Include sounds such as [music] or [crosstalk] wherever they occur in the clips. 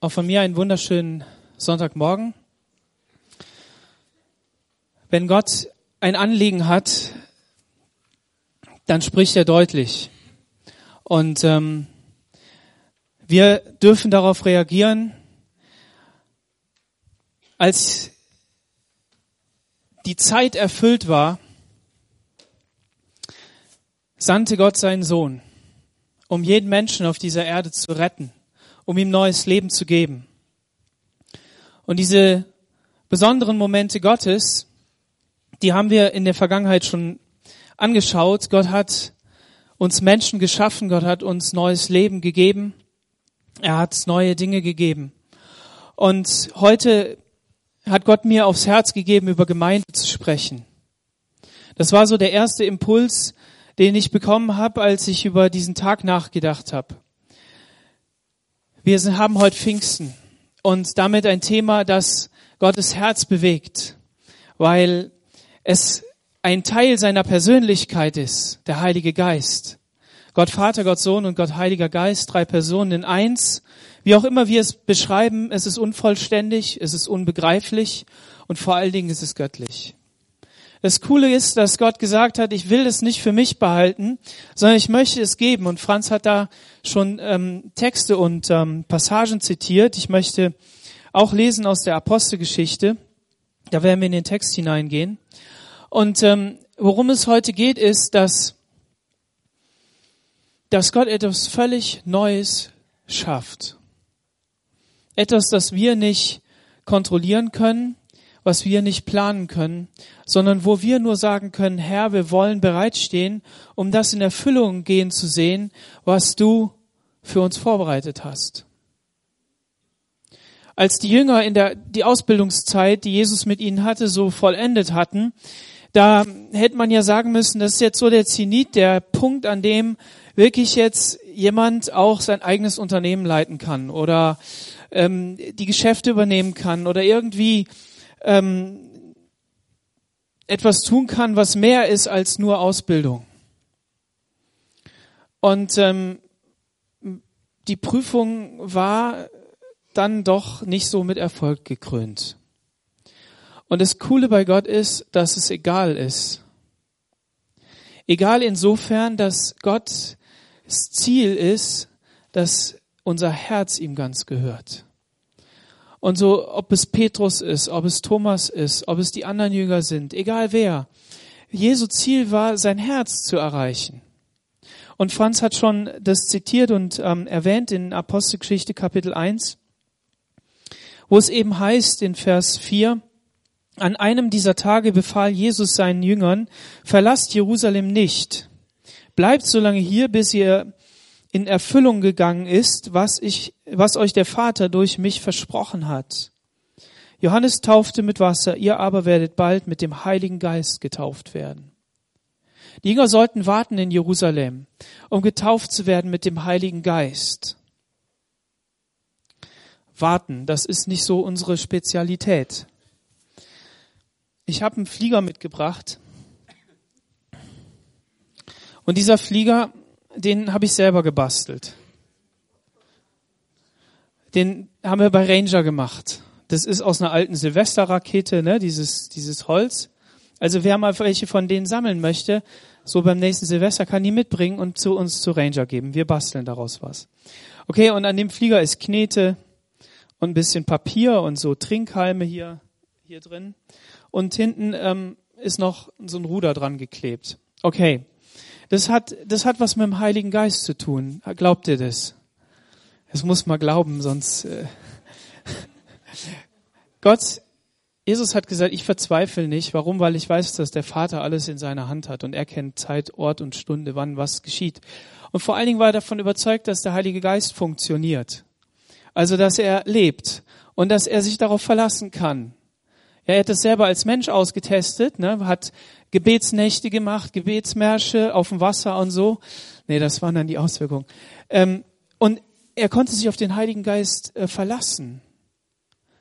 Auch von mir einen wunderschönen Sonntagmorgen. Wenn Gott ein Anliegen hat, dann spricht er deutlich. Und ähm, wir dürfen darauf reagieren, als die Zeit erfüllt war, sandte Gott seinen Sohn, um jeden Menschen auf dieser Erde zu retten um ihm neues Leben zu geben. Und diese besonderen Momente Gottes, die haben wir in der Vergangenheit schon angeschaut. Gott hat uns Menschen geschaffen, Gott hat uns neues Leben gegeben, er hat neue Dinge gegeben. Und heute hat Gott mir aufs Herz gegeben, über Gemeinde zu sprechen. Das war so der erste Impuls, den ich bekommen habe, als ich über diesen Tag nachgedacht habe. Wir haben heute Pfingsten und damit ein Thema, das Gottes Herz bewegt, weil es ein Teil seiner Persönlichkeit ist, der Heilige Geist. Gott Vater, Gott Sohn und Gott Heiliger Geist, drei Personen in eins. Wie auch immer wir es beschreiben, es ist unvollständig, es ist unbegreiflich und vor allen Dingen ist es göttlich. Das Coole ist, dass Gott gesagt hat, ich will es nicht für mich behalten, sondern ich möchte es geben. Und Franz hat da schon ähm, Texte und ähm, Passagen zitiert. Ich möchte auch lesen aus der Apostelgeschichte. Da werden wir in den Text hineingehen. Und ähm, worum es heute geht, ist, dass, dass Gott etwas völlig Neues schafft. Etwas, das wir nicht kontrollieren können, was wir nicht planen können, sondern wo wir nur sagen können, Herr, wir wollen bereitstehen, um das in Erfüllung gehen zu sehen, was du für uns vorbereitet hast. Als die Jünger in der, die Ausbildungszeit, die Jesus mit ihnen hatte, so vollendet hatten, da hätte man ja sagen müssen, das ist jetzt so der Zenit, der Punkt, an dem wirklich jetzt jemand auch sein eigenes Unternehmen leiten kann oder ähm, die Geschäfte übernehmen kann oder irgendwie ähm, etwas tun kann, was mehr ist als nur Ausbildung. Und ähm, die Prüfung war dann doch nicht so mit Erfolg gekrönt. Und das Coole bei Gott ist, dass es egal ist. Egal insofern, dass Gottes Ziel ist, dass unser Herz ihm ganz gehört. Und so, ob es Petrus ist, ob es Thomas ist, ob es die anderen Jünger sind, egal wer. Jesu Ziel war, sein Herz zu erreichen. Und Franz hat schon das zitiert und ähm, erwähnt in Apostelgeschichte Kapitel 1, wo es eben heißt in Vers 4, an einem dieser Tage befahl Jesus seinen Jüngern, verlasst Jerusalem nicht. Bleibt so lange hier, bis ihr in Erfüllung gegangen ist, was ich, was euch der Vater durch mich versprochen hat. Johannes taufte mit Wasser, ihr aber werdet bald mit dem Heiligen Geist getauft werden. Die Jünger sollten warten in Jerusalem, um getauft zu werden mit dem Heiligen Geist. Warten, das ist nicht so unsere Spezialität. Ich habe einen Flieger mitgebracht. Und dieser Flieger den habe ich selber gebastelt. Den haben wir bei Ranger gemacht. Das ist aus einer alten Silvesterrakete, ne, dieses, dieses Holz. Also wer mal welche von denen sammeln möchte, so beim nächsten Silvester kann die mitbringen und zu uns zu Ranger geben. Wir basteln daraus was. Okay, und an dem Flieger ist Knete und ein bisschen Papier und so Trinkhalme hier, hier drin. Und hinten ähm, ist noch so ein Ruder dran geklebt. Okay, das hat, das hat was mit dem Heiligen Geist zu tun. Glaubt ihr das? Das muss man glauben, sonst. Äh [laughs] Gott, Jesus hat gesagt, ich verzweifle nicht. Warum? Weil ich weiß, dass der Vater alles in seiner Hand hat und er kennt Zeit, Ort und Stunde, wann was geschieht. Und vor allen Dingen war er davon überzeugt, dass der Heilige Geist funktioniert. Also, dass er lebt und dass er sich darauf verlassen kann. Er hat es selber als Mensch ausgetestet, ne, hat Gebetsnächte gemacht, Gebetsmärsche auf dem Wasser und so. Nee, das waren dann die Auswirkungen. Ähm, und er konnte sich auf den Heiligen Geist äh, verlassen.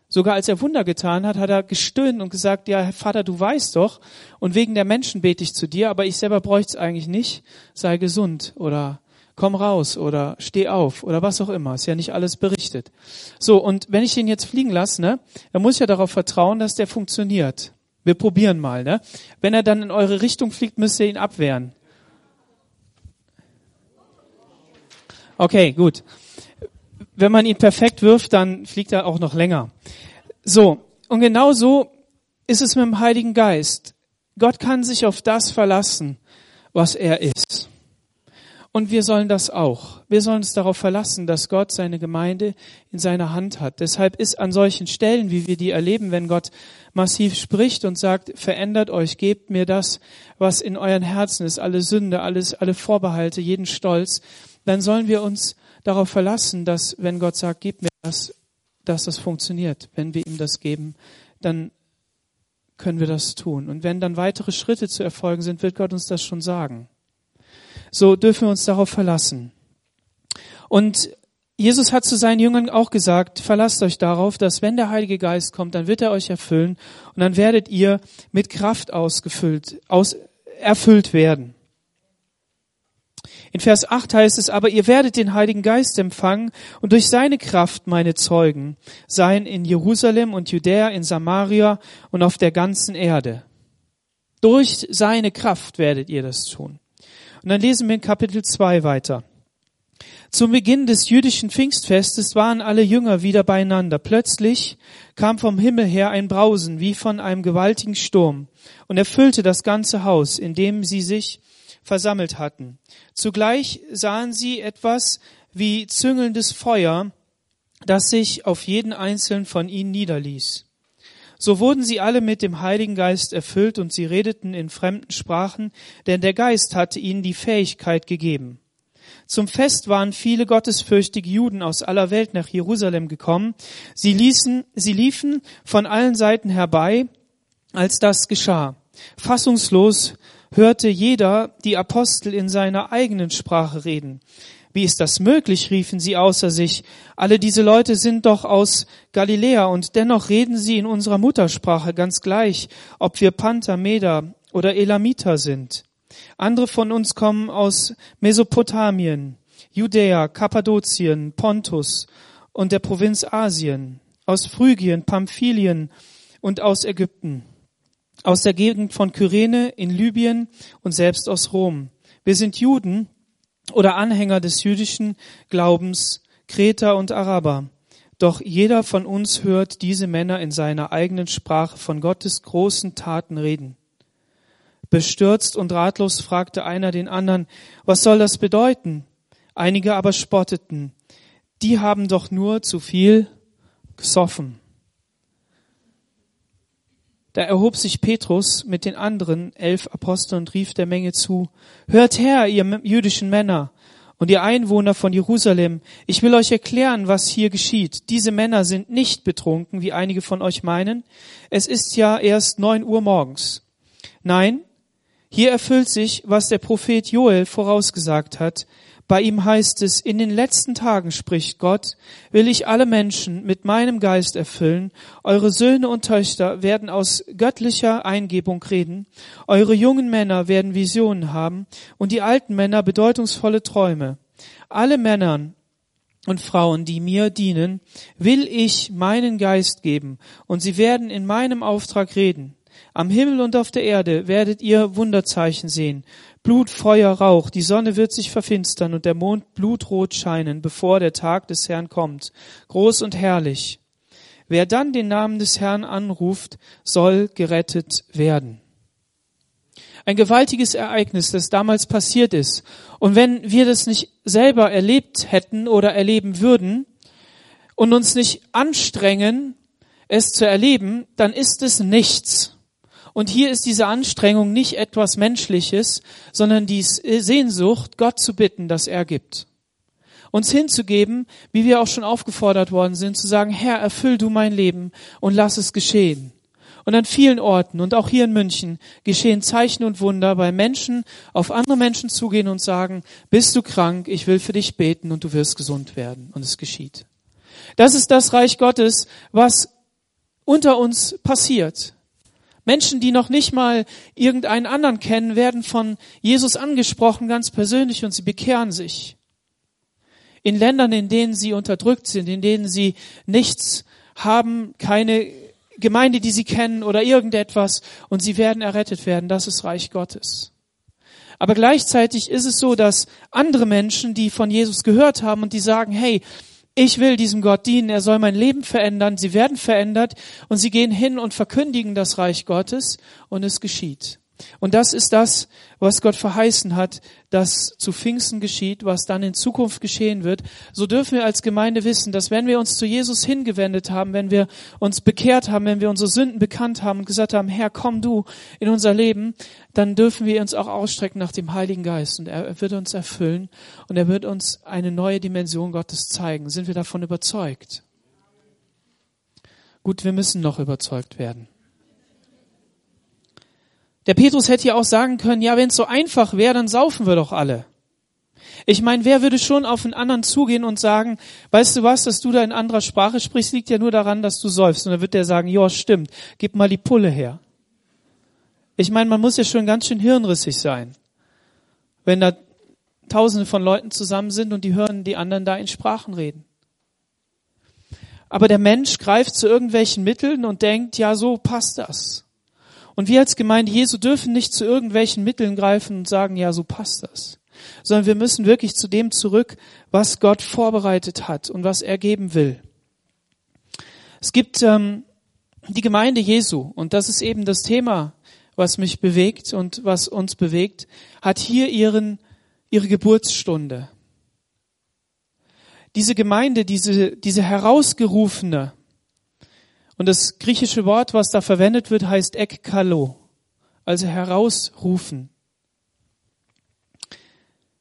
Sogar als er Wunder getan hat, hat er gestöhnt und gesagt, ja, Vater, du weißt doch, und wegen der Menschen bete ich zu dir, aber ich selber bräuchte es eigentlich nicht, sei gesund oder komm raus oder steh auf oder was auch immer. Ist ja nicht alles berichtet. So, und wenn ich ihn jetzt fliegen lasse, ne, dann muss ich ja darauf vertrauen, dass der funktioniert. Wir probieren mal, ne? Wenn er dann in eure Richtung fliegt, müsst ihr ihn abwehren. Okay, gut. Wenn man ihn perfekt wirft, dann fliegt er auch noch länger. So, und genau so ist es mit dem Heiligen Geist. Gott kann sich auf das verlassen, was er ist. Und wir sollen das auch. Wir sollen uns darauf verlassen, dass Gott seine Gemeinde in seiner Hand hat. Deshalb ist an solchen Stellen, wie wir die erleben, wenn Gott massiv spricht und sagt, verändert euch, gebt mir das, was in euren Herzen ist, alle Sünde, alles, alle Vorbehalte, jeden Stolz, dann sollen wir uns darauf verlassen, dass wenn Gott sagt, gib mir das, dass das funktioniert. Wenn wir ihm das geben, dann können wir das tun. Und wenn dann weitere Schritte zu erfolgen sind, wird Gott uns das schon sagen. So dürfen wir uns darauf verlassen. Und Jesus hat zu seinen Jüngern auch gesagt, verlasst euch darauf, dass wenn der Heilige Geist kommt, dann wird er euch erfüllen und dann werdet ihr mit Kraft ausgefüllt, aus, erfüllt werden. In Vers 8 heißt es, aber ihr werdet den Heiligen Geist empfangen und durch seine Kraft meine Zeugen sein in Jerusalem und Judäa, in Samaria und auf der ganzen Erde. Durch seine Kraft werdet ihr das tun. Und dann lesen wir in Kapitel 2 weiter. Zum Beginn des jüdischen Pfingstfestes waren alle Jünger wieder beieinander. Plötzlich kam vom Himmel her ein Brausen wie von einem gewaltigen Sturm und erfüllte das ganze Haus, in dem sie sich versammelt hatten. Zugleich sahen sie etwas wie züngelndes Feuer, das sich auf jeden einzelnen von ihnen niederließ. So wurden sie alle mit dem Heiligen Geist erfüllt und sie redeten in fremden Sprachen, denn der Geist hatte ihnen die Fähigkeit gegeben. Zum Fest waren viele gottesfürchtige Juden aus aller Welt nach Jerusalem gekommen. Sie ließen, sie liefen von allen Seiten herbei, als das geschah. Fassungslos hörte jeder die Apostel in seiner eigenen Sprache reden. Wie ist das möglich? riefen sie außer sich. Alle diese Leute sind doch aus Galiläa und dennoch reden sie in unserer Muttersprache ganz gleich, ob wir Panther, Meder oder Elamiter sind. Andere von uns kommen aus Mesopotamien, Judäa, Kappadokien, Pontus und der Provinz Asien, aus Phrygien, Pamphylien und aus Ägypten, aus der Gegend von Kyrene in Libyen und selbst aus Rom. Wir sind Juden, oder Anhänger des jüdischen Glaubens, Kreter und Araber. Doch jeder von uns hört diese Männer in seiner eigenen Sprache von Gottes großen Taten reden. Bestürzt und ratlos fragte einer den anderen, was soll das bedeuten? Einige aber spotteten, die haben doch nur zu viel gesoffen. Da erhob sich Petrus mit den anderen elf Aposteln und rief der Menge zu, Hört her, ihr jüdischen Männer und ihr Einwohner von Jerusalem, ich will euch erklären, was hier geschieht. Diese Männer sind nicht betrunken, wie einige von euch meinen. Es ist ja erst neun Uhr morgens. Nein, hier erfüllt sich, was der Prophet Joel vorausgesagt hat. Bei ihm heißt es, in den letzten Tagen, spricht Gott, will ich alle Menschen mit meinem Geist erfüllen. Eure Söhne und Töchter werden aus göttlicher Eingebung reden. Eure jungen Männer werden Visionen haben und die alten Männer bedeutungsvolle Träume. Alle Männern und Frauen, die mir dienen, will ich meinen Geist geben und sie werden in meinem Auftrag reden. Am Himmel und auf der Erde werdet ihr Wunderzeichen sehen. Blut, Feuer, Rauch, die Sonne wird sich verfinstern und der Mond blutrot scheinen, bevor der Tag des Herrn kommt, groß und herrlich. Wer dann den Namen des Herrn anruft, soll gerettet werden. Ein gewaltiges Ereignis, das damals passiert ist. Und wenn wir das nicht selber erlebt hätten oder erleben würden und uns nicht anstrengen, es zu erleben, dann ist es nichts. Und hier ist diese Anstrengung nicht etwas Menschliches, sondern die Sehnsucht, Gott zu bitten, dass er gibt. Uns hinzugeben, wie wir auch schon aufgefordert worden sind, zu sagen, Herr, erfüll du mein Leben und lass es geschehen. Und an vielen Orten und auch hier in München geschehen Zeichen und Wunder, bei Menschen auf andere Menschen zugehen und sagen, bist du krank, ich will für dich beten und du wirst gesund werden. Und es geschieht. Das ist das Reich Gottes, was unter uns passiert. Menschen, die noch nicht mal irgendeinen anderen kennen, werden von Jesus angesprochen, ganz persönlich, und sie bekehren sich. in Ländern, in denen sie unterdrückt sind, in denen sie nichts haben, keine Gemeinde, die sie kennen oder irgendetwas und sie werden errettet werden. Das ist Reich Gottes. Aber gleichzeitig ist es so, dass andere Menschen, die von Jesus gehört haben und die sagen, hey, ich will diesem Gott dienen, er soll mein Leben verändern, sie werden verändert. Und sie gehen hin und verkündigen das Reich Gottes. Und es geschieht. Und das ist das, was Gott verheißen hat, dass zu Pfingsten geschieht, was dann in Zukunft geschehen wird. So dürfen wir als Gemeinde wissen, dass wenn wir uns zu Jesus hingewendet haben, wenn wir uns bekehrt haben, wenn wir unsere Sünden bekannt haben und gesagt haben, Herr, komm du in unser Leben, dann dürfen wir uns auch ausstrecken nach dem Heiligen Geist und er wird uns erfüllen und er wird uns eine neue Dimension Gottes zeigen. Sind wir davon überzeugt? Gut, wir müssen noch überzeugt werden. Der Petrus hätte ja auch sagen können, ja, wenn es so einfach wäre, dann saufen wir doch alle. Ich meine, wer würde schon auf einen anderen zugehen und sagen, weißt du was, dass du da in anderer Sprache sprichst, liegt ja nur daran, dass du säufst. Und dann wird der sagen, ja, stimmt, gib mal die Pulle her. Ich meine, man muss ja schon ganz schön hirnrissig sein, wenn da tausende von Leuten zusammen sind und die hören die anderen da in Sprachen reden. Aber der Mensch greift zu irgendwelchen Mitteln und denkt, ja, so passt das. Und wir als Gemeinde Jesu dürfen nicht zu irgendwelchen Mitteln greifen und sagen, ja, so passt das. Sondern wir müssen wirklich zu dem zurück, was Gott vorbereitet hat und was er geben will. Es gibt ähm, die Gemeinde Jesu und das ist eben das Thema, was mich bewegt und was uns bewegt, hat hier ihren, ihre Geburtsstunde. Diese Gemeinde, diese, diese herausgerufene, und das griechische Wort, was da verwendet wird, heißt ekkalo, also herausrufen.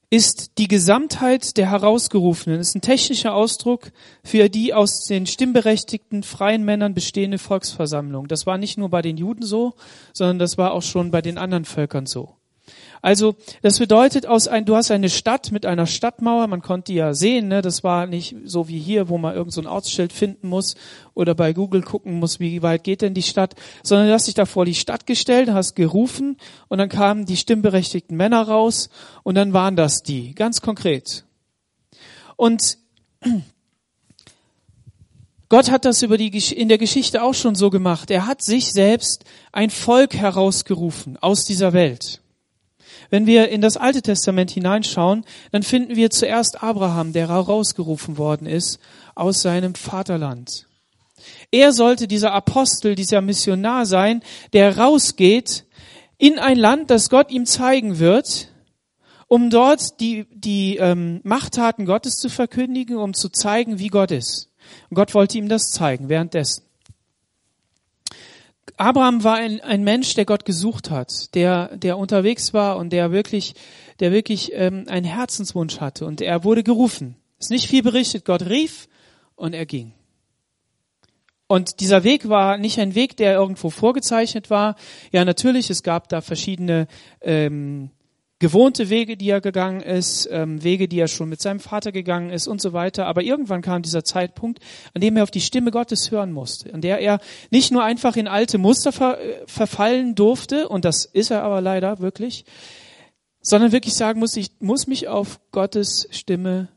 Ist die Gesamtheit der Herausgerufenen, ist ein technischer Ausdruck für die aus den stimmberechtigten freien Männern bestehende Volksversammlung. Das war nicht nur bei den Juden so, sondern das war auch schon bei den anderen Völkern so. Also das bedeutet, aus ein, du hast eine Stadt mit einer Stadtmauer, man konnte die ja sehen, ne? das war nicht so wie hier, wo man irgend so Ortsschild finden muss oder bei Google gucken muss, wie weit geht denn die Stadt, sondern du hast dich da vor die Stadt gestellt, hast gerufen und dann kamen die stimmberechtigten Männer raus und dann waren das die, ganz konkret. Und Gott hat das über die, in der Geschichte auch schon so gemacht. Er hat sich selbst ein Volk herausgerufen aus dieser Welt. Wenn wir in das Alte Testament hineinschauen, dann finden wir zuerst Abraham, der herausgerufen worden ist aus seinem Vaterland. Er sollte dieser Apostel, dieser Missionar sein, der rausgeht in ein Land, das Gott ihm zeigen wird, um dort die, die ähm, Machttaten Gottes zu verkündigen, um zu zeigen, wie Gott ist. Und Gott wollte ihm das zeigen währenddessen. Abraham war ein, ein Mensch, der Gott gesucht hat, der, der unterwegs war und der wirklich, der wirklich ähm, einen Herzenswunsch hatte und er wurde gerufen. Ist nicht viel berichtet. Gott rief und er ging. Und dieser Weg war nicht ein Weg, der irgendwo vorgezeichnet war. Ja, natürlich, es gab da verschiedene ähm, gewohnte Wege, die er gegangen ist, ähm, Wege, die er schon mit seinem Vater gegangen ist und so weiter. Aber irgendwann kam dieser Zeitpunkt, an dem er auf die Stimme Gottes hören musste, an der er nicht nur einfach in alte Muster ver äh, verfallen durfte, und das ist er aber leider wirklich, sondern wirklich sagen musste, ich muss mich auf Gottes Stimme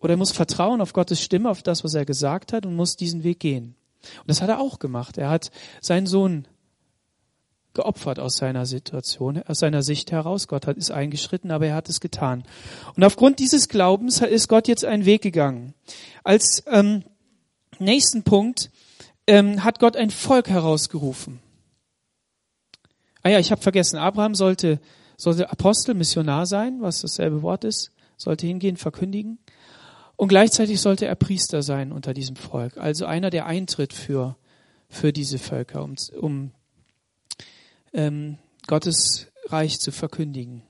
oder er muss vertrauen auf Gottes Stimme, auf das, was er gesagt hat und muss diesen Weg gehen. Und das hat er auch gemacht. Er hat seinen Sohn geopfert aus seiner Situation, aus seiner Sicht heraus. Gott hat ist eingeschritten, aber er hat es getan. Und aufgrund dieses Glaubens ist Gott jetzt einen Weg gegangen. Als ähm, nächsten Punkt ähm, hat Gott ein Volk herausgerufen. Ah ja, ich habe vergessen, Abraham sollte, sollte Apostel, Missionar sein, was dasselbe Wort ist, sollte hingehen, verkündigen. Und gleichzeitig sollte er Priester sein unter diesem Volk, also einer, der eintritt für, für diese Völker, um, um ähm, Gottes Reich zu verkündigen.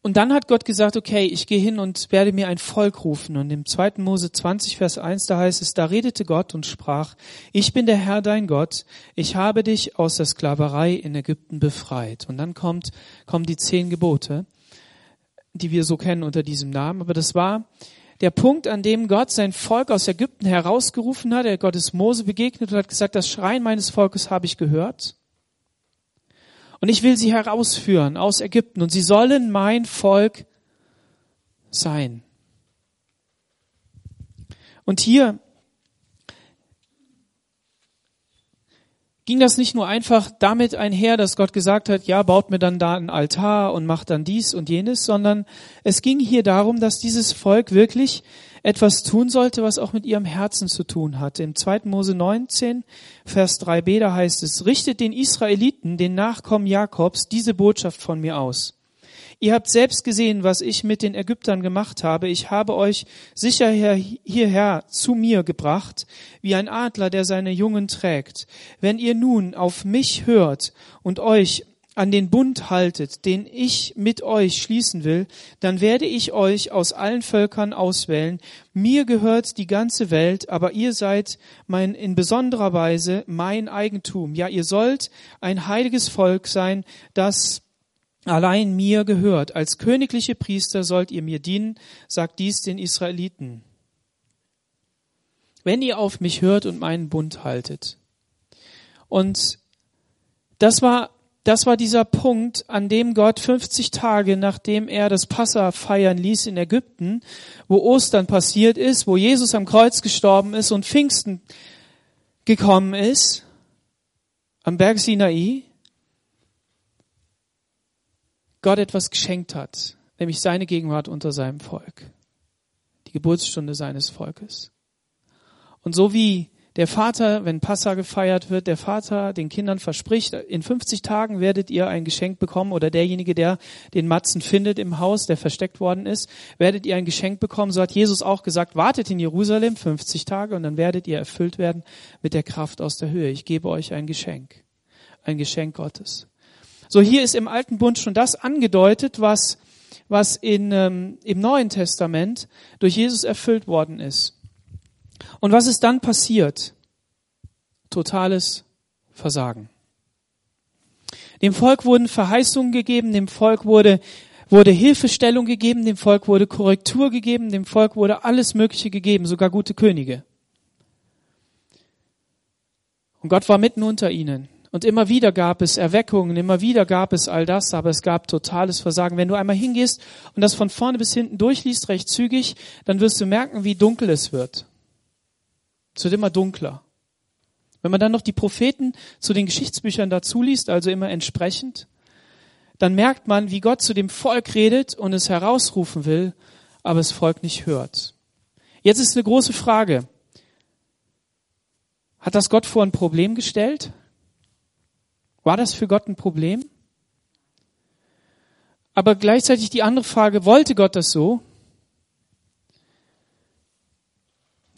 Und dann hat Gott gesagt, okay, ich gehe hin und werde mir ein Volk rufen. Und im 2. Mose 20, Vers 1, da heißt es, da redete Gott und sprach, ich bin der Herr dein Gott, ich habe dich aus der Sklaverei in Ägypten befreit. Und dann kommt, kommen die zehn Gebote, die wir so kennen unter diesem Namen. Aber das war der Punkt, an dem Gott sein Volk aus Ägypten herausgerufen hat. Er Gottes Mose begegnet und hat gesagt, das Schreien meines Volkes habe ich gehört. Und ich will sie herausführen aus Ägypten und sie sollen mein Volk sein. Und hier ging das nicht nur einfach damit einher, dass Gott gesagt hat, ja, baut mir dann da einen Altar und macht dann dies und jenes, sondern es ging hier darum, dass dieses Volk wirklich etwas tun sollte, was auch mit ihrem Herzen zu tun hat. Im 2. Mose 19, Vers 3b, da heißt es, richtet den Israeliten, den Nachkommen Jakobs, diese Botschaft von mir aus. Ihr habt selbst gesehen, was ich mit den Ägyptern gemacht habe. Ich habe euch sicher hierher zu mir gebracht, wie ein Adler, der seine Jungen trägt. Wenn ihr nun auf mich hört und euch an den Bund haltet, den ich mit euch schließen will, dann werde ich euch aus allen Völkern auswählen. Mir gehört die ganze Welt, aber ihr seid mein, in besonderer Weise mein Eigentum. Ja, ihr sollt ein heiliges Volk sein, das allein mir gehört. Als königliche Priester sollt ihr mir dienen, sagt dies den Israeliten. Wenn ihr auf mich hört und meinen Bund haltet. Und das war, das war dieser Punkt, an dem Gott 50 Tage, nachdem er das Passa feiern ließ in Ägypten, wo Ostern passiert ist, wo Jesus am Kreuz gestorben ist und Pfingsten gekommen ist, am Berg Sinai, Gott etwas geschenkt hat, nämlich seine Gegenwart unter seinem Volk, die Geburtsstunde seines Volkes. Und so wie der Vater, wenn Passa gefeiert wird, der Vater den Kindern verspricht, in 50 Tagen werdet ihr ein Geschenk bekommen oder derjenige, der den Matzen findet im Haus, der versteckt worden ist, werdet ihr ein Geschenk bekommen. So hat Jesus auch gesagt, wartet in Jerusalem 50 Tage und dann werdet ihr erfüllt werden mit der Kraft aus der Höhe. Ich gebe euch ein Geschenk, ein Geschenk Gottes. So hier ist im Alten Bund schon das angedeutet, was, was in, ähm, im Neuen Testament durch Jesus erfüllt worden ist. Und was ist dann passiert? Totales Versagen. Dem Volk wurden Verheißungen gegeben, dem Volk wurde, wurde Hilfestellung gegeben, dem Volk wurde Korrektur gegeben, dem Volk wurde alles Mögliche gegeben, sogar gute Könige. Und Gott war mitten unter ihnen. Und immer wieder gab es Erweckungen, immer wieder gab es all das, aber es gab totales Versagen. Wenn du einmal hingehst und das von vorne bis hinten durchliest, recht zügig, dann wirst du merken, wie dunkel es wird. Es wird immer dunkler. Wenn man dann noch die Propheten zu den Geschichtsbüchern dazu liest, also immer entsprechend, dann merkt man, wie Gott zu dem Volk redet und es herausrufen will, aber das Volk nicht hört. Jetzt ist eine große Frage. Hat das Gott vor ein Problem gestellt? War das für Gott ein Problem? Aber gleichzeitig die andere Frage, wollte Gott das so?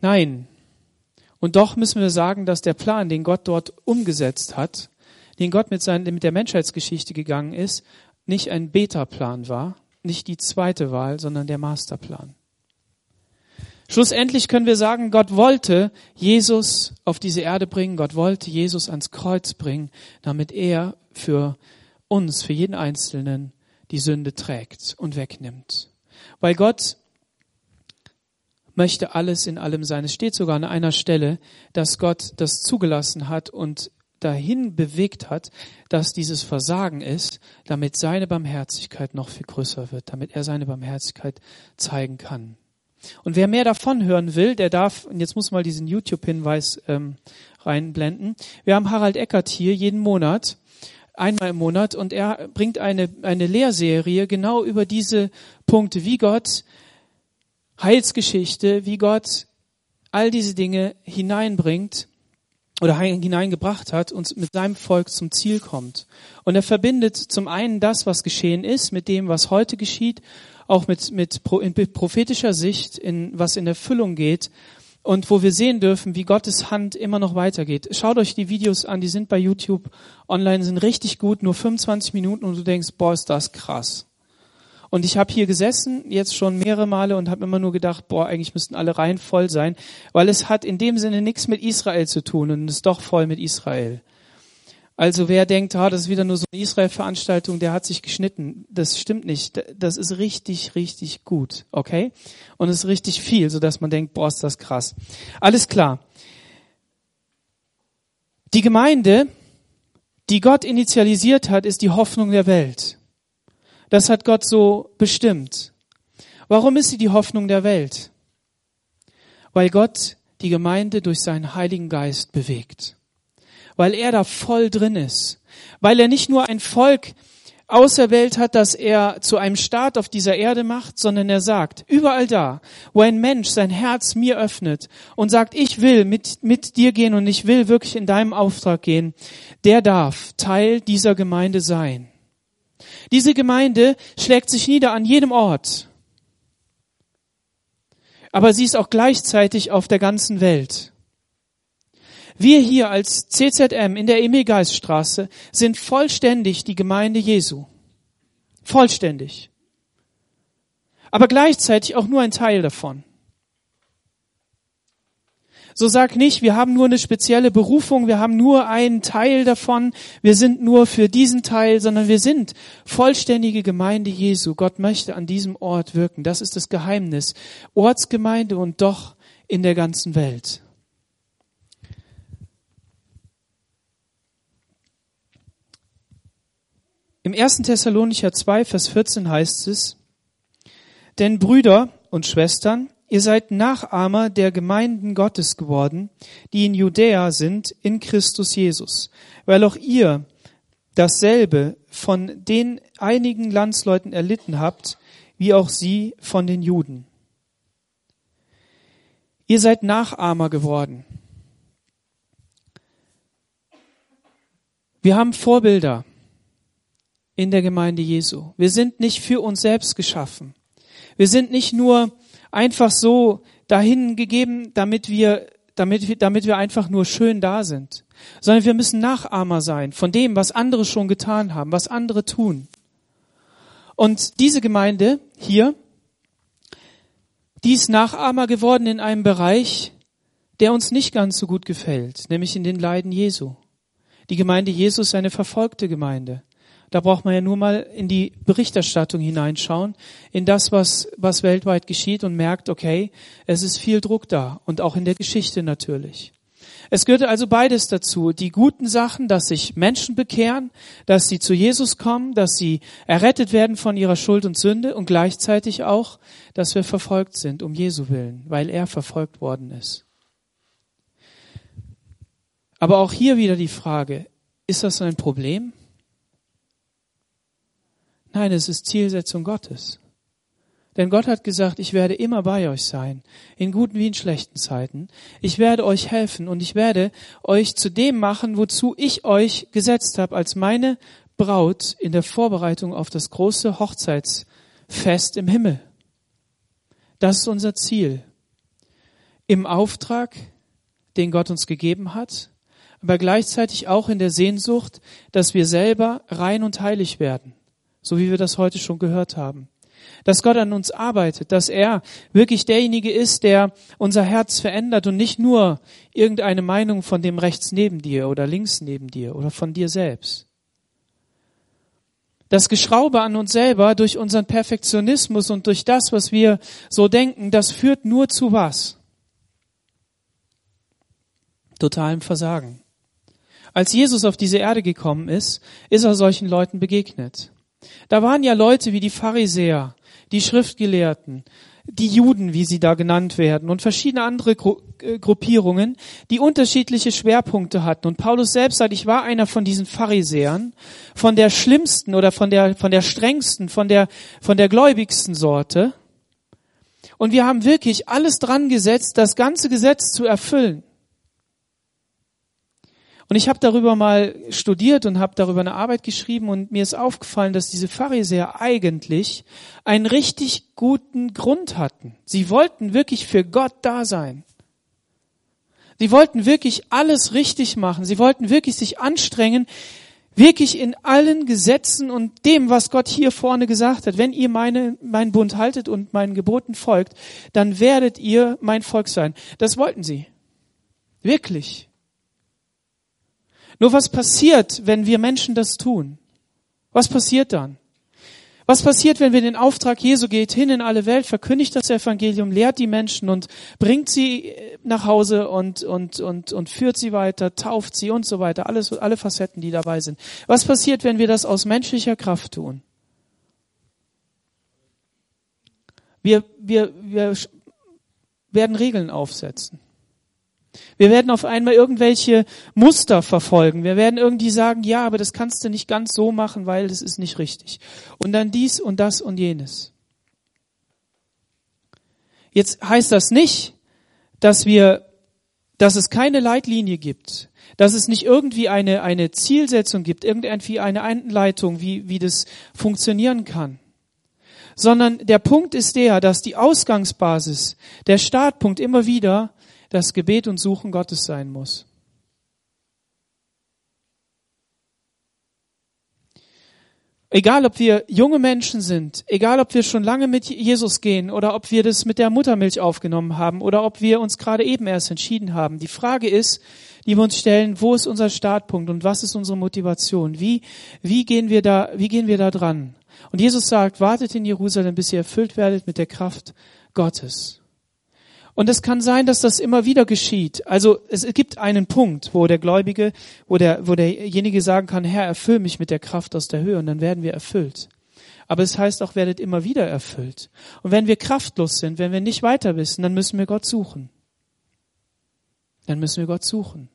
Nein. Und doch müssen wir sagen, dass der Plan, den Gott dort umgesetzt hat, den Gott mit, seinen, mit der Menschheitsgeschichte gegangen ist, nicht ein Beta-Plan war, nicht die zweite Wahl, sondern der Masterplan. Schlussendlich können wir sagen, Gott wollte Jesus auf diese Erde bringen, Gott wollte Jesus ans Kreuz bringen, damit er für uns, für jeden Einzelnen die Sünde trägt und wegnimmt. Weil Gott möchte alles in allem sein. Es steht sogar an einer Stelle, dass Gott das zugelassen hat und dahin bewegt hat, dass dieses Versagen ist, damit seine Barmherzigkeit noch viel größer wird, damit er seine Barmherzigkeit zeigen kann. Und wer mehr davon hören will, der darf, und jetzt muss mal diesen YouTube-Hinweis ähm, reinblenden. Wir haben Harald Eckert hier jeden Monat, einmal im Monat, und er bringt eine, eine Lehrserie genau über diese Punkte, wie Gott Heilsgeschichte, wie Gott all diese Dinge hineinbringt oder hineingebracht hat und mit seinem Volk zum Ziel kommt. Und er verbindet zum einen das, was geschehen ist, mit dem, was heute geschieht auch mit, mit in prophetischer Sicht, in was in Erfüllung geht und wo wir sehen dürfen, wie Gottes Hand immer noch weitergeht. Schaut euch die Videos an, die sind bei YouTube online, sind richtig gut, nur 25 Minuten und du denkst, boah, ist das krass. Und ich habe hier gesessen, jetzt schon mehrere Male und habe immer nur gedacht, boah, eigentlich müssten alle Reihen voll sein, weil es hat in dem Sinne nichts mit Israel zu tun und ist doch voll mit Israel. Also wer denkt, ah, das ist wieder nur so eine Israel-Veranstaltung, der hat sich geschnitten. Das stimmt nicht. Das ist richtig, richtig gut, okay? Und es ist richtig viel, so dass man denkt, boah, ist das krass. Alles klar. Die Gemeinde, die Gott initialisiert hat, ist die Hoffnung der Welt. Das hat Gott so bestimmt. Warum ist sie die Hoffnung der Welt? Weil Gott die Gemeinde durch seinen Heiligen Geist bewegt. Weil er da voll drin ist. Weil er nicht nur ein Volk auserwählt hat, dass er zu einem Staat auf dieser Erde macht, sondern er sagt, überall da, wo ein Mensch sein Herz mir öffnet und sagt, ich will mit, mit dir gehen und ich will wirklich in deinem Auftrag gehen, der darf Teil dieser Gemeinde sein. Diese Gemeinde schlägt sich nieder an jedem Ort. Aber sie ist auch gleichzeitig auf der ganzen Welt. Wir hier als CZM in der Emilgeiststraße sind vollständig die Gemeinde Jesu. Vollständig. Aber gleichzeitig auch nur ein Teil davon. So sag nicht, wir haben nur eine spezielle Berufung, wir haben nur einen Teil davon, wir sind nur für diesen Teil, sondern wir sind vollständige Gemeinde Jesu. Gott möchte an diesem Ort wirken. Das ist das Geheimnis. Ortsgemeinde und doch in der ganzen Welt. Im 1. Thessalonicher 2, Vers 14 heißt es, denn Brüder und Schwestern, Ihr seid Nachahmer der Gemeinden Gottes geworden, die in Judäa sind, in Christus Jesus, weil auch ihr dasselbe von den einigen Landsleuten erlitten habt, wie auch sie von den Juden. Ihr seid Nachahmer geworden. Wir haben Vorbilder in der Gemeinde Jesu. Wir sind nicht für uns selbst geschaffen. Wir sind nicht nur einfach so dahin gegeben, damit wir, damit wir, damit wir einfach nur schön da sind, sondern wir müssen Nachahmer sein von dem, was andere schon getan haben, was andere tun. Und diese Gemeinde hier, die ist Nachahmer geworden in einem Bereich, der uns nicht ganz so gut gefällt, nämlich in den Leiden Jesu. Die Gemeinde Jesus ist eine verfolgte Gemeinde. Da braucht man ja nur mal in die Berichterstattung hineinschauen, in das, was, was weltweit geschieht und merkt, okay, es ist viel Druck da und auch in der Geschichte natürlich. Es gehört also beides dazu. Die guten Sachen, dass sich Menschen bekehren, dass sie zu Jesus kommen, dass sie errettet werden von ihrer Schuld und Sünde und gleichzeitig auch, dass wir verfolgt sind um Jesu willen, weil er verfolgt worden ist. Aber auch hier wieder die Frage, ist das ein Problem? Nein, es ist Zielsetzung Gottes. Denn Gott hat gesagt, ich werde immer bei euch sein, in guten wie in schlechten Zeiten. Ich werde euch helfen und ich werde euch zu dem machen, wozu ich euch gesetzt habe, als meine Braut in der Vorbereitung auf das große Hochzeitsfest im Himmel. Das ist unser Ziel. Im Auftrag, den Gott uns gegeben hat, aber gleichzeitig auch in der Sehnsucht, dass wir selber rein und heilig werden so wie wir das heute schon gehört haben. Dass Gott an uns arbeitet, dass er wirklich derjenige ist, der unser Herz verändert und nicht nur irgendeine Meinung von dem rechts neben dir oder links neben dir oder von dir selbst. Das Geschraube an uns selber durch unseren Perfektionismus und durch das, was wir so denken, das führt nur zu was? Totalem Versagen. Als Jesus auf diese Erde gekommen ist, ist er solchen Leuten begegnet. Da waren ja Leute wie die Pharisäer, die Schriftgelehrten, die Juden, wie sie da genannt werden, und verschiedene andere äh, Gruppierungen, die unterschiedliche Schwerpunkte hatten. Und Paulus selbst sagt, ich war einer von diesen Pharisäern, von der schlimmsten oder von der, von der strengsten, von der, von der gläubigsten Sorte. Und wir haben wirklich alles dran gesetzt, das ganze Gesetz zu erfüllen. Und ich habe darüber mal studiert und habe darüber eine Arbeit geschrieben und mir ist aufgefallen, dass diese Pharisäer eigentlich einen richtig guten Grund hatten. Sie wollten wirklich für Gott da sein. Sie wollten wirklich alles richtig machen. Sie wollten wirklich sich anstrengen, wirklich in allen Gesetzen und dem, was Gott hier vorne gesagt hat. Wenn ihr meine, meinen Bund haltet und meinen Geboten folgt, dann werdet ihr mein Volk sein. Das wollten sie. Wirklich. Nur was passiert, wenn wir Menschen das tun? Was passiert dann? Was passiert, wenn wir den Auftrag Jesu geht hin in alle Welt, verkündigt das Evangelium, lehrt die Menschen und bringt sie nach Hause und, und, und, und führt sie weiter, tauft sie und so weiter, alles, alle Facetten, die dabei sind. Was passiert, wenn wir das aus menschlicher Kraft tun? Wir, wir, wir werden Regeln aufsetzen. Wir werden auf einmal irgendwelche Muster verfolgen. Wir werden irgendwie sagen, ja, aber das kannst du nicht ganz so machen, weil das ist nicht richtig. Und dann dies und das und jenes. Jetzt heißt das nicht, dass wir, dass es keine Leitlinie gibt, dass es nicht irgendwie eine, eine Zielsetzung gibt, irgendwie eine Einleitung, wie, wie das funktionieren kann. Sondern der Punkt ist der, dass die Ausgangsbasis, der Startpunkt immer wieder das Gebet und Suchen Gottes sein muss. Egal, ob wir junge Menschen sind, egal, ob wir schon lange mit Jesus gehen oder ob wir das mit der Muttermilch aufgenommen haben oder ob wir uns gerade eben erst entschieden haben. Die Frage ist, die wir uns stellen, wo ist unser Startpunkt und was ist unsere Motivation? Wie, wie gehen wir da, wie gehen wir da dran? Und Jesus sagt, wartet in Jerusalem, bis ihr erfüllt werdet mit der Kraft Gottes. Und es kann sein, dass das immer wieder geschieht. Also es gibt einen Punkt, wo der Gläubige, wo, der, wo derjenige sagen kann, Herr, erfüll mich mit der Kraft aus der Höhe und dann werden wir erfüllt. Aber es heißt auch, werdet immer wieder erfüllt. Und wenn wir kraftlos sind, wenn wir nicht weiter wissen, dann müssen wir Gott suchen. Dann müssen wir Gott suchen.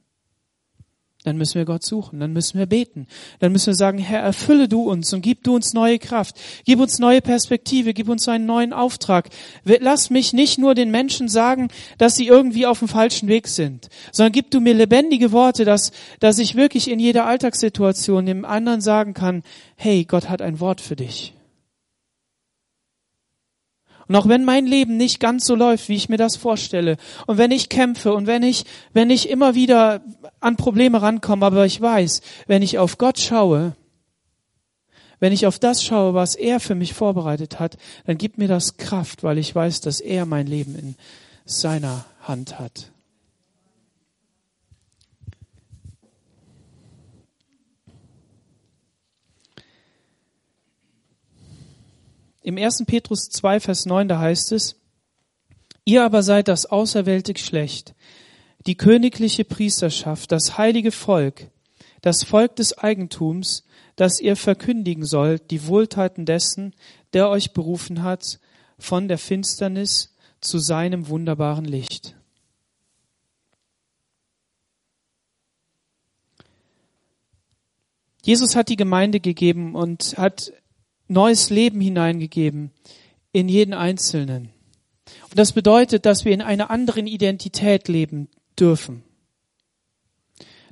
Dann müssen wir Gott suchen, dann müssen wir beten. Dann müssen wir sagen, Herr, erfülle du uns und gib du uns neue Kraft. Gib uns neue Perspektive, gib uns einen neuen Auftrag. Lass mich nicht nur den Menschen sagen, dass sie irgendwie auf dem falschen Weg sind, sondern gib du mir lebendige Worte, dass, dass ich wirklich in jeder Alltagssituation dem anderen sagen kann, hey, Gott hat ein Wort für dich. Und auch wenn mein Leben nicht ganz so läuft, wie ich mir das vorstelle, und wenn ich kämpfe und wenn ich, wenn ich immer wieder an Probleme rankomme, aber ich weiß, wenn ich auf Gott schaue, wenn ich auf das schaue, was er für mich vorbereitet hat, dann gibt mir das Kraft, weil ich weiß, dass er mein Leben in seiner Hand hat. Im 1. Petrus 2, Vers 9, da heißt es, Ihr aber seid das auserwählte Geschlecht, die königliche Priesterschaft, das heilige Volk, das Volk des Eigentums, das ihr verkündigen sollt, die Wohltaten dessen, der euch berufen hat, von der Finsternis zu seinem wunderbaren Licht. Jesus hat die Gemeinde gegeben und hat neues Leben hineingegeben in jeden Einzelnen. Und das bedeutet, dass wir in einer anderen Identität leben dürfen.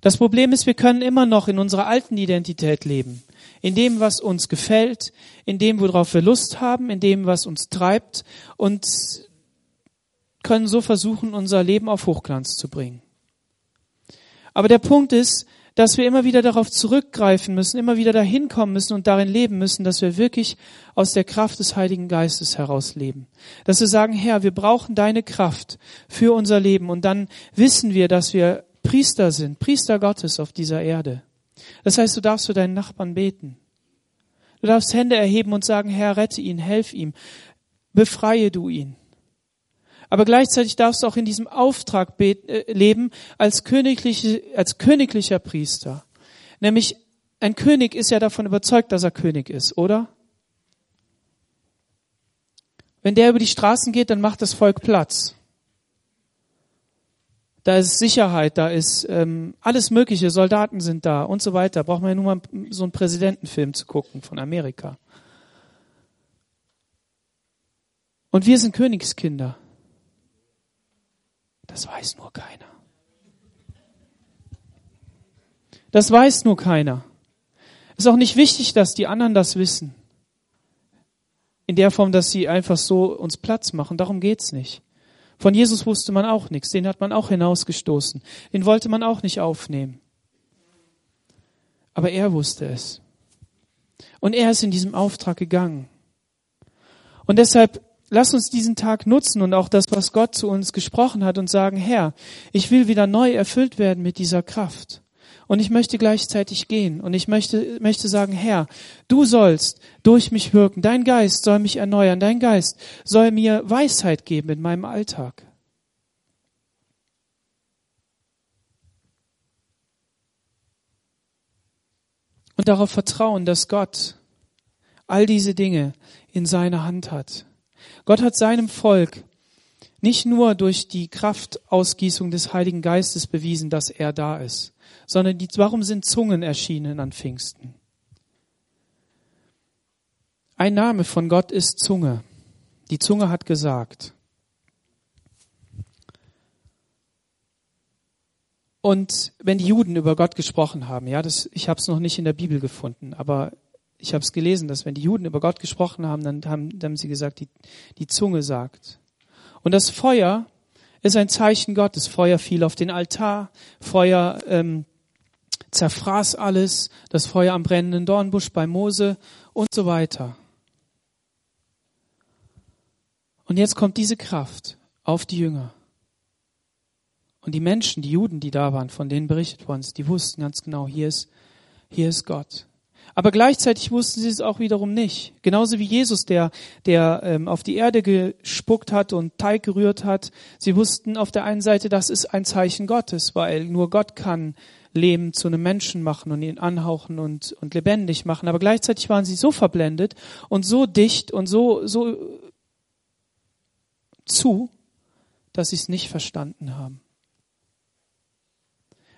Das Problem ist, wir können immer noch in unserer alten Identität leben. In dem, was uns gefällt, in dem, worauf wir Lust haben, in dem, was uns treibt und können so versuchen, unser Leben auf Hochglanz zu bringen. Aber der Punkt ist, dass wir immer wieder darauf zurückgreifen müssen, immer wieder dahin kommen müssen und darin leben müssen, dass wir wirklich aus der Kraft des Heiligen Geistes heraus leben. Dass wir sagen, Herr, wir brauchen deine Kraft für unser Leben und dann wissen wir, dass wir Priester sind, Priester Gottes auf dieser Erde. Das heißt, du darfst für deinen Nachbarn beten. Du darfst Hände erheben und sagen, Herr, rette ihn, helf ihm, befreie du ihn. Aber gleichzeitig darfst du auch in diesem Auftrag äh, leben als, königliche, als königlicher Priester. Nämlich ein König ist ja davon überzeugt, dass er König ist, oder? Wenn der über die Straßen geht, dann macht das Volk Platz. Da ist Sicherheit, da ist ähm, alles Mögliche, Soldaten sind da und so weiter. Braucht man ja nur mal so einen Präsidentenfilm zu gucken von Amerika. Und wir sind Königskinder. Das weiß nur keiner. Das weiß nur keiner. Ist auch nicht wichtig, dass die anderen das wissen. In der Form, dass sie einfach so uns Platz machen. Darum geht's nicht. Von Jesus wusste man auch nichts. Den hat man auch hinausgestoßen. Den wollte man auch nicht aufnehmen. Aber er wusste es. Und er ist in diesem Auftrag gegangen. Und deshalb lass uns diesen Tag nutzen und auch das, was Gott zu uns gesprochen hat und sagen, Herr, ich will wieder neu erfüllt werden mit dieser Kraft. Und ich möchte gleichzeitig gehen und ich möchte, möchte sagen, Herr, du sollst durch mich wirken. Dein Geist soll mich erneuern. Dein Geist soll mir Weisheit geben in meinem Alltag. Und darauf vertrauen, dass Gott all diese Dinge in seiner Hand hat. Gott hat seinem Volk nicht nur durch die Kraftausgießung des Heiligen Geistes bewiesen, dass er da ist, sondern die, warum sind Zungen erschienen an Pfingsten? Ein Name von Gott ist Zunge. Die Zunge hat gesagt. Und wenn die Juden über Gott gesprochen haben, ja, das, ich habe es noch nicht in der Bibel gefunden, aber ich habe es gelesen, dass wenn die Juden über Gott gesprochen haben, dann haben, dann haben sie gesagt, die, die Zunge sagt. Und das Feuer ist ein Zeichen Gottes. Feuer fiel auf den Altar, Feuer ähm, zerfraß alles, das Feuer am brennenden Dornbusch bei Mose und so weiter. Und jetzt kommt diese Kraft auf die Jünger. Und die Menschen, die Juden, die da waren, von denen berichtet worden ist, die wussten ganz genau, hier ist, hier ist Gott. Aber gleichzeitig wussten sie es auch wiederum nicht. Genauso wie Jesus, der, der ähm, auf die Erde gespuckt hat und Teig gerührt hat. Sie wussten auf der einen Seite, das ist ein Zeichen Gottes, weil nur Gott kann Leben zu einem Menschen machen und ihn anhauchen und, und lebendig machen. Aber gleichzeitig waren sie so verblendet und so dicht und so, so zu, dass sie es nicht verstanden haben.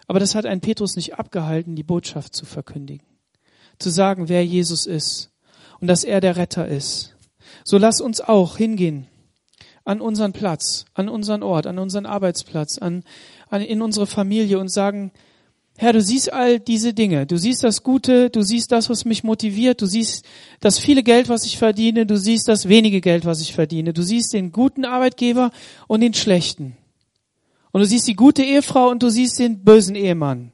Aber das hat einen Petrus nicht abgehalten, die Botschaft zu verkündigen zu sagen, wer Jesus ist und dass er der Retter ist. So lass uns auch hingehen an unseren Platz, an unseren Ort, an unseren Arbeitsplatz, an, an in unsere Familie und sagen, Herr, du siehst all diese Dinge. Du siehst das Gute, du siehst das, was mich motiviert, du siehst das viele Geld, was ich verdiene, du siehst das wenige Geld, was ich verdiene. Du siehst den guten Arbeitgeber und den schlechten. Und du siehst die gute Ehefrau und du siehst den bösen Ehemann.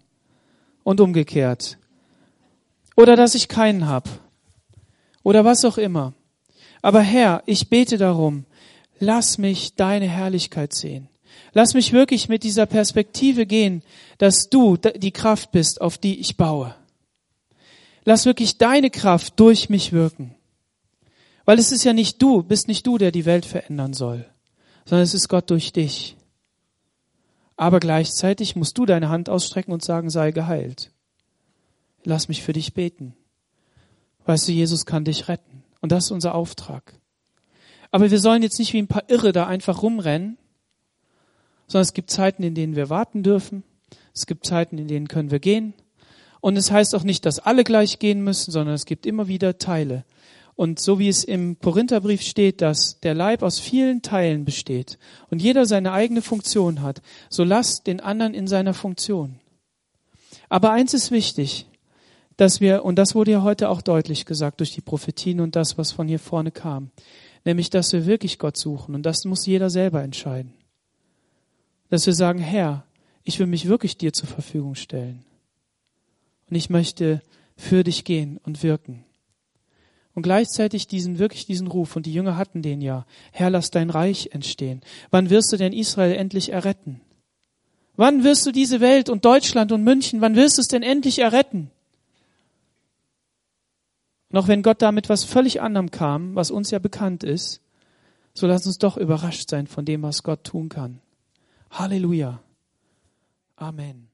Und umgekehrt oder dass ich keinen habe oder was auch immer. Aber Herr, ich bete darum, lass mich deine Herrlichkeit sehen. Lass mich wirklich mit dieser Perspektive gehen, dass du die Kraft bist, auf die ich baue. Lass wirklich deine Kraft durch mich wirken. Weil es ist ja nicht du, bist nicht du, der die Welt verändern soll, sondern es ist Gott durch dich. Aber gleichzeitig musst du deine Hand ausstrecken und sagen, sei geheilt lass mich für dich beten. Weißt du, Jesus kann dich retten. Und das ist unser Auftrag. Aber wir sollen jetzt nicht wie ein paar Irre da einfach rumrennen, sondern es gibt Zeiten, in denen wir warten dürfen. Es gibt Zeiten, in denen können wir gehen. Und es heißt auch nicht, dass alle gleich gehen müssen, sondern es gibt immer wieder Teile. Und so wie es im Korintherbrief steht, dass der Leib aus vielen Teilen besteht und jeder seine eigene Funktion hat, so lasst den anderen in seiner Funktion. Aber eins ist wichtig, dass wir, und das wurde ja heute auch deutlich gesagt durch die Prophetien und das, was von hier vorne kam, nämlich, dass wir wirklich Gott suchen und das muss jeder selber entscheiden. Dass wir sagen, Herr, ich will mich wirklich dir zur Verfügung stellen. Und ich möchte für dich gehen und wirken. Und gleichzeitig diesen, wirklich diesen Ruf, und die Jünger hatten den ja, Herr, lass dein Reich entstehen. Wann wirst du denn Israel endlich erretten? Wann wirst du diese Welt und Deutschland und München, wann wirst du es denn endlich erretten? Auch wenn Gott damit was völlig anderem kam, was uns ja bekannt ist, so lass uns doch überrascht sein von dem, was Gott tun kann. Halleluja. Amen.